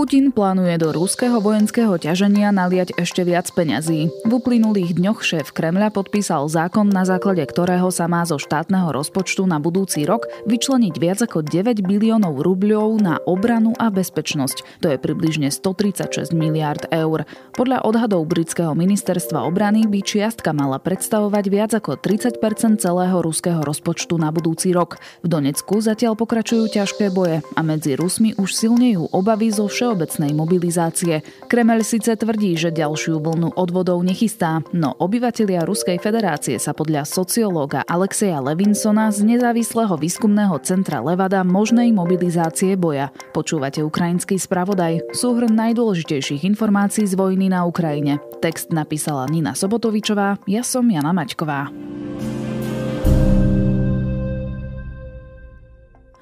Putin plánuje do ruského vojenského ťaženia naliať ešte viac peňazí. V uplynulých dňoch šéf Kremľa podpísal zákon, na základe ktorého sa má zo štátneho rozpočtu na budúci rok vyčleniť viac ako 9 biliónov rubľov na obranu a bezpečnosť. To je približne 136 miliárd eur. Podľa odhadov britského ministerstva obrany by čiastka mala predstavovať viac ako 30% celého ruského rozpočtu na budúci rok. V Donecku zatiaľ pokračujú ťažké boje a medzi Rusmi už silnejú obavy zo všeobecného všeobecnej mobilizácie. Kremel síce tvrdí, že ďalšiu vlnu odvodov nechystá, no obyvatelia Ruskej federácie sa podľa sociológa Alexeja Levinsona z nezávislého výskumného centra Levada možnej mobilizácie boja. Počúvate ukrajinský spravodaj, súhrn najdôležitejších informácií z vojny na Ukrajine. Text napísala Nina Sobotovičová, ja som Jana Maťková.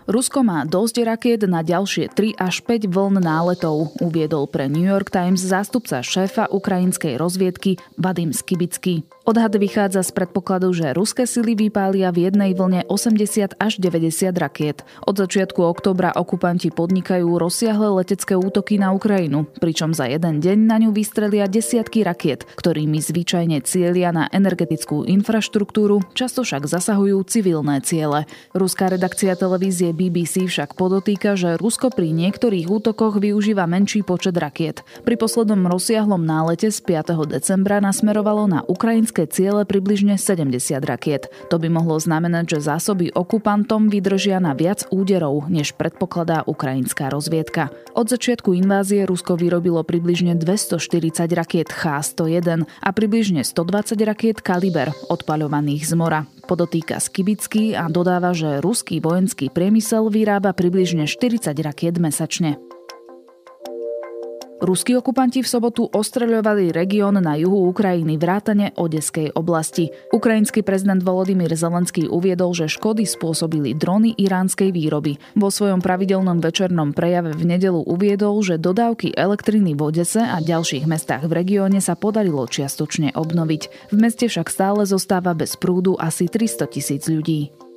Rusko má dosť rakiet na ďalšie 3 až 5 vln náletov, uviedol pre New York Times zástupca šéfa ukrajinskej rozviedky Vadim Skibický. Odhad vychádza z predpokladu, že ruské sily vypália v jednej vlne 80 až 90 rakiet. Od začiatku októbra okupanti podnikajú rozsiahle letecké útoky na Ukrajinu, pričom za jeden deň na ňu vystrelia desiatky rakiet, ktorými zvyčajne cieľia na energetickú infraštruktúru, často však zasahujú civilné ciele. Ruská redakcia televízie BBC však podotýka, že Rusko pri niektorých útokoch využíva menší počet rakiet. Pri poslednom rozsiahlom nálete z 5. decembra nasmerovalo na ukrajinské ruské ciele približne 70 rakiet. To by mohlo znamenať, že zásoby okupantom vydržia na viac úderov, než predpokladá ukrajinská rozviedka. Od začiatku invázie Rusko vyrobilo približne 240 rakiet H-101 a približne 120 rakiet Kaliber odpaľovaných z mora. Podotýka Skibický a dodáva, že ruský vojenský priemysel vyrába približne 40 rakiet mesačne. Ruskí okupanti v sobotu ostreľovali región na juhu Ukrajiny vrátane Odeskej oblasti. Ukrajinský prezident Volodymyr Zelenský uviedol, že škody spôsobili drony iránskej výroby. Vo svojom pravidelnom večernom prejave v nedelu uviedol, že dodávky elektriny v Odese a ďalších mestách v regióne sa podarilo čiastočne obnoviť. V meste však stále zostáva bez prúdu asi 300 tisíc ľudí.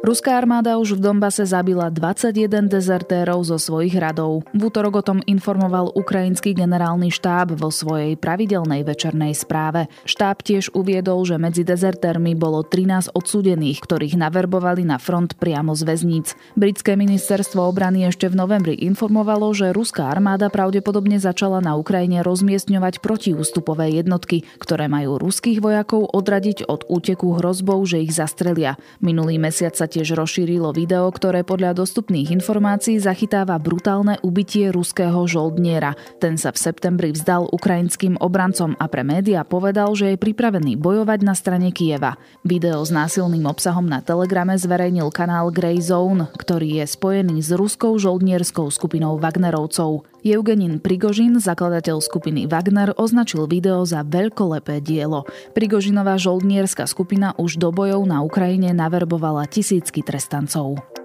Ruská armáda už v Dombase zabila 21 dezertérov zo svojich radov. V útorok o tom informoval ukrajinský generálny štáb vo svojej pravidelnej večernej správe. Štáb tiež uviedol, že medzi dezertérmi bolo 13 odsúdených, ktorých naverbovali na front priamo z väzníc. Britské ministerstvo obrany ešte v novembri informovalo, že ruská armáda pravdepodobne začala na Ukrajine rozmiestňovať protiústupové jednotky, ktoré majú ruských vojakov odradiť od úteku hrozbou, že ich zastrelia. Minulý mesiac sa tiež rozšírilo video, ktoré podľa dostupných informácií zachytáva brutálne ubitie ruského žoldniera. Ten sa v septembri vzdal ukrajinským obrancom a pre média povedal, že je pripravený bojovať na strane Kieva. Video s násilným obsahom na telegrame zverejnil kanál Grey Zone, ktorý je spojený s ruskou žoldnierskou skupinou Wagnerovcov. Eugenin Prigožin, zakladateľ skupiny Wagner, označil video za veľkolepé dielo. Prigožinová žoldnierská skupina už do bojov na Ukrajine naverbovala tisícky trestancov.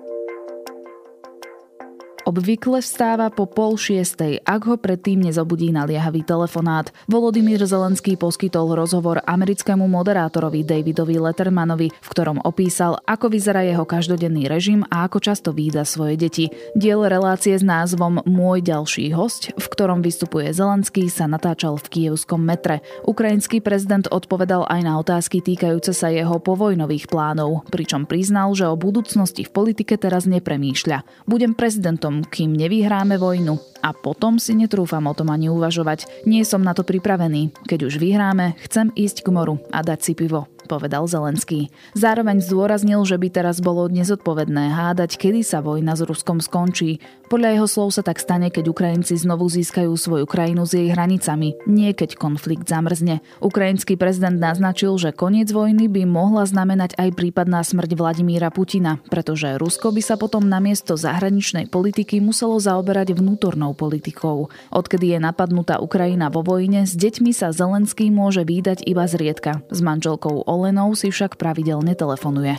Obvykle vstáva po pol šiestej, ak ho predtým nezobudí naliehavý telefonát. Volodymyr Zelenský poskytol rozhovor americkému moderátorovi Davidovi Lettermanovi, v ktorom opísal, ako vyzerá jeho každodenný režim a ako často výda svoje deti. Diel relácie s názvom Môj ďalší host, v ktorom vystupuje Zelenský, sa natáčal v kievskom metre. Ukrajinský prezident odpovedal aj na otázky týkajúce sa jeho povojnových plánov, pričom priznal, že o budúcnosti v politike teraz nepremýšľa. Budem prezidentom kým nevyhráme vojnu. A potom si netrúfam o tom ani uvažovať. Nie som na to pripravený. Keď už vyhráme, chcem ísť k moru a dať si pivo povedal Zelenský. Zároveň zdôraznil, že by teraz bolo nezodpovedné hádať, kedy sa vojna s Ruskom skončí. Podľa jeho slov sa tak stane, keď Ukrajinci znovu získajú svoju krajinu s jej hranicami, nie keď konflikt zamrzne. Ukrajinský prezident naznačil, že koniec vojny by mohla znamenať aj prípadná smrť Vladimíra Putina, pretože Rusko by sa potom namiesto zahraničnej politiky muselo zaoberať vnútornou politikou. Odkedy je napadnutá Ukrajina vo vojne, s deťmi sa Zelenský môže výdať iba zriedka. S manželkou Olenou si však pravidelne telefonuje.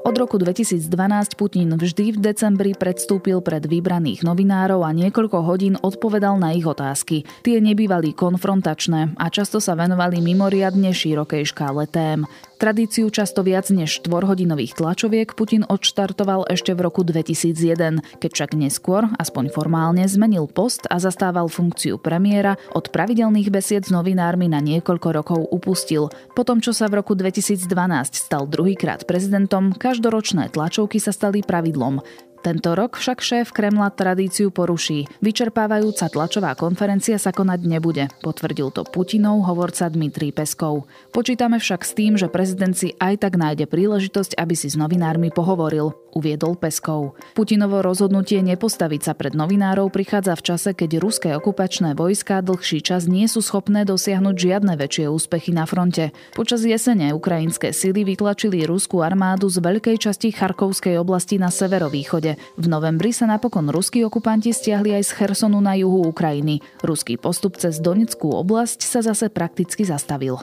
Od roku 2012 Putin vždy v decembri predstúpil pred vybraných novinárov a niekoľko hodín odpovedal na ich otázky. Tie nebývali konfrontačné a často sa venovali mimoriadne širokej škále tém. Tradíciu často viac než 4-hodinových tlačoviek Putin odštartoval ešte v roku 2001, keď však neskôr, aspoň formálne, zmenil post a zastával funkciu premiéra, od pravidelných besied s novinármi na niekoľko rokov upustil. Potom, čo sa v roku 2012 stal druhýkrát prezidentom, každoročné tlačovky sa stali pravidlom. Tento rok však šéf Kremla tradíciu poruší. Vyčerpávajúca tlačová konferencia sa konať nebude, potvrdil to Putinov hovorca Dmitrij Peskov. Počítame však s tým, že prezident si aj tak nájde príležitosť, aby si s novinármi pohovoril, uviedol Peskov. Putinovo rozhodnutie nepostaviť sa pred novinárov prichádza v čase, keď ruské okupačné vojská dlhší čas nie sú schopné dosiahnuť žiadne väčšie úspechy na fronte. Počas jesene ukrajinské sily vytlačili ruskú armádu z veľkej časti Charkovskej oblasti na severovýchode v novembri sa napokon ruskí okupanti stiahli aj z Chersonu na juhu Ukrajiny. Ruský postup cez Doneckú oblasť sa zase prakticky zastavil.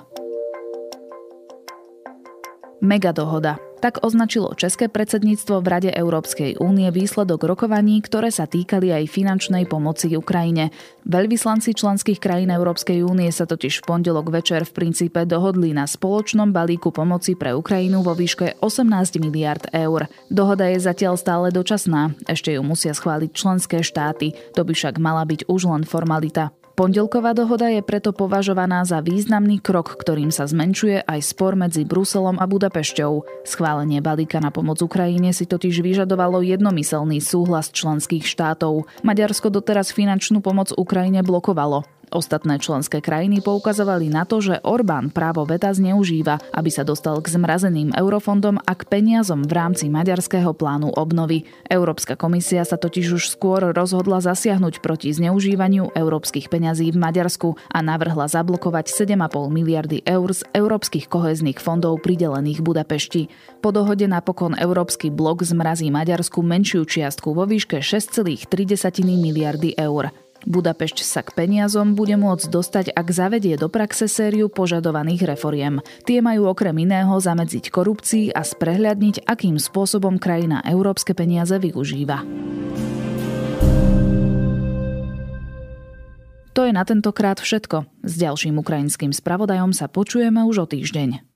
Mega dohoda. Tak označilo České predsedníctvo v Rade Európskej únie výsledok rokovaní, ktoré sa týkali aj finančnej pomoci Ukrajine. Veľvyslanci členských krajín Európskej únie sa totiž v pondelok večer v princípe dohodli na spoločnom balíku pomoci pre Ukrajinu vo výške 18 miliard eur. Dohoda je zatiaľ stále dočasná, ešte ju musia schváliť členské štáty, to by však mala byť už len formalita. Pondelková dohoda je preto považovaná za významný krok, ktorým sa zmenšuje aj spor medzi Bruselom a Budapešťou. Schválenie balíka na pomoc Ukrajine si totiž vyžadovalo jednomyselný súhlas členských štátov. Maďarsko doteraz finančnú pomoc Ukrajine blokovalo. Ostatné členské krajiny poukazovali na to, že Orbán právo veta zneužíva, aby sa dostal k zmrazeným eurofondom a k peniazom v rámci maďarského plánu obnovy. Európska komisia sa totiž už skôr rozhodla zasiahnuť proti zneužívaniu európskych peňazí v Maďarsku a navrhla zablokovať 7,5 miliardy eur z európskych kohezných fondov pridelených Budapešti. Po dohode napokon Európsky blok zmrazí Maďarsku menšiu čiastku vo výške 6,3 miliardy eur. Budapešť sa k peniazom bude môcť dostať, ak zavedie do praxe sériu požadovaných reforiem. Tie majú okrem iného zamedziť korupcii a sprehľadniť, akým spôsobom krajina európske peniaze využíva. To je na tentokrát všetko. S ďalším ukrajinským spravodajom sa počujeme už o týždeň.